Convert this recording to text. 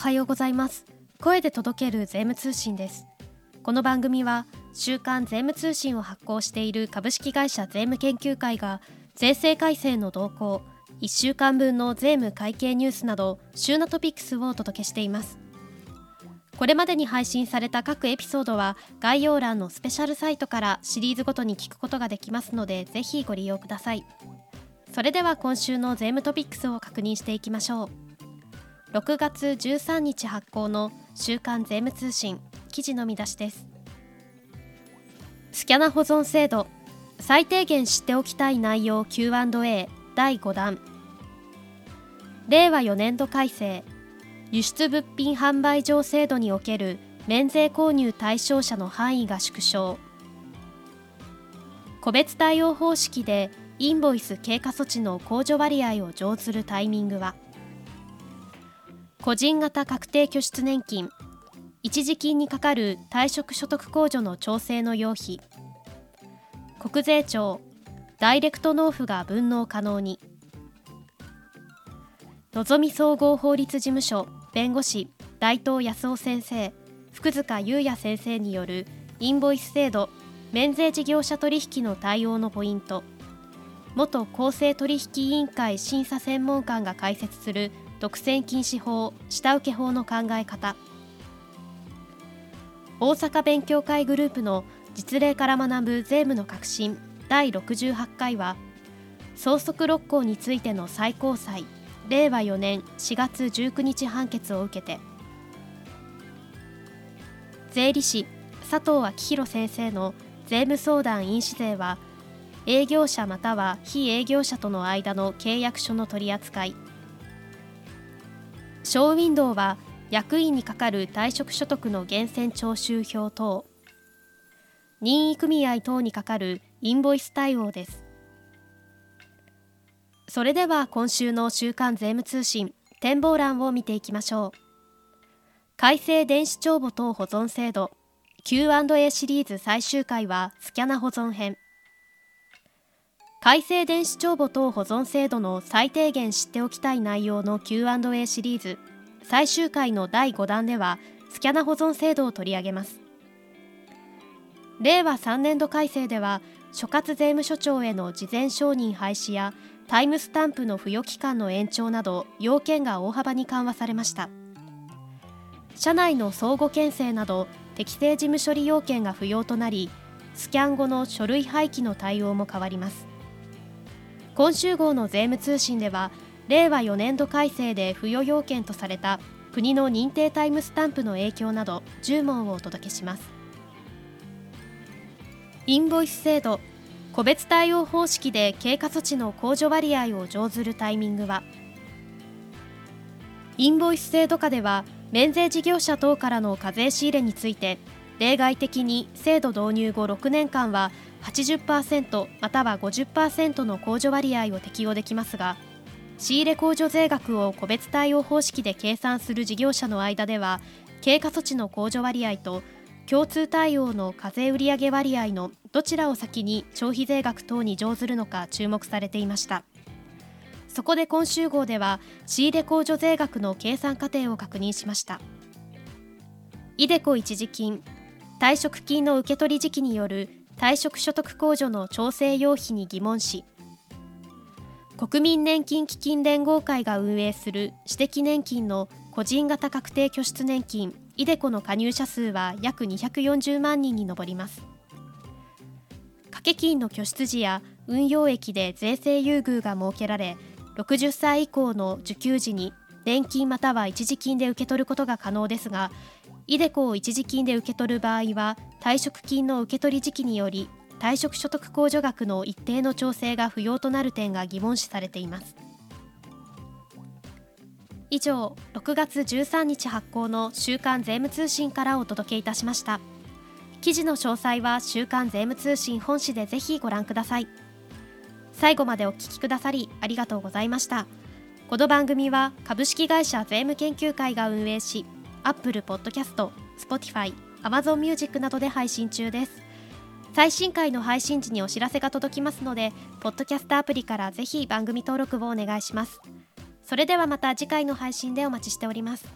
はようございます。声で届ける税務通信です。この番組は週刊税務通信を発行している株式会社税務研究会が税制改正の動向1週間分の税務会計ニュースなど週のトピックスをお届けしています。これまでに配信された各エピソードは概要欄のスペシャルサイトからシリーズごとに聞くことができますのでぜひご利用ください。それでは今週の税務トピックスを確認していきましょう。6月13日発行の週刊税務通信記事の見出しです。スキャナ保存制度最低限知っておきたい内容 Q&A 第5弾。令和4年度改正輸出物品販売上制度における免税購入対象者の範囲が縮小。個別対応方式でインボイス経過措置の控除割合を上ずるタイミングは個人型確定拠出年金一時金にかかる退職所得控除の調整の要費国税庁ダイレクト納付が分納可能にのぞみ総合法律事務所弁護士大東康夫先生福塚優也先生によるインボイス制度免税事業者取引の対応のポイント元公正取引委員会審査専門官が解説する独占禁止法下請法の考え方。大阪勉強会グループの実例から学ぶ税務の革新第68回は相続六項についての最高裁令和4年4月19日判決を受けて税理士佐藤昭弘先生の税務相談飲酒税は営業者または非営業者との間の契約書の取り扱い。ショーウィンドウは役員にかかる退職所得の源泉徴収票等。任意組合等にかかるインボイス対応です。それでは今週の週刊税務通信展望欄を見ていきましょう。改正電子帳簿等保存制度 Q&A シリーズ最終回はスキャナ保存編。改正電子帳簿等保存制度の最低限知っておきたい内容の Q&A シリーズ最終回の第5弾ではスキャナ保存制度を取り上げます。令和3年度改正では所轄税務署長への事前承認廃止やタイムスタンプの付与期間の延長など要件が大幅に緩和されました。社内の相互牽制など適正事務処理要件が不要となりスキャン後の書類廃棄の対応も変わります。今週号の税務通信では令和4年度改正で付与要件とされた国の認定タイムスタンプの影響など10問をお届けします。インボイス制度個別対応方式で経過措置の控除割合を上ずるタイミングはインボイス制度下では免税事業者等からの課税仕入れについて例外的に制度導入後6年間は80%または50%の控除割合を適用できますが仕入れ控除税額を個別対応方式で計算する事業者の間では経過措置の控除割合と共通対応の課税売上割合のどちらを先に消費税額等に乗ずるのか注目されていました。そこで今週号では仕入れ控除税額の計算過程を確認しました。イデコ一時金退職金の受け取り時期による退職所得控除の調整要費に疑問視国民年金基金連合会が運営する私的年金の個人型確定拠出年金イデコの加入者数は約240万人に上ります。掛け金の拠出時や運用益で税制優遇が設けられ60歳以降の受給時に年金または一時金で受け取ることが可能ですがイデコを一時金で受け取る場合は退職金の受け取り時期により退職所得控除額の一定の調整が不要となる点が疑問視されています。以上6月13日発行の週刊税務通信からお届けいたしました。記事の詳細は週刊税務通信本誌でぜひご覧ください。最後までお聞きくださりありがとうございました。この番組は株式会社税務研究会が運営し Apple Podcast、Spotify、Amazon Music などで配信中です最新回の配信時にお知らせが届きますので、ポッドキャストアプリからぜひ番組登録をお願いします。それではまた次回の配信でお待ちしております。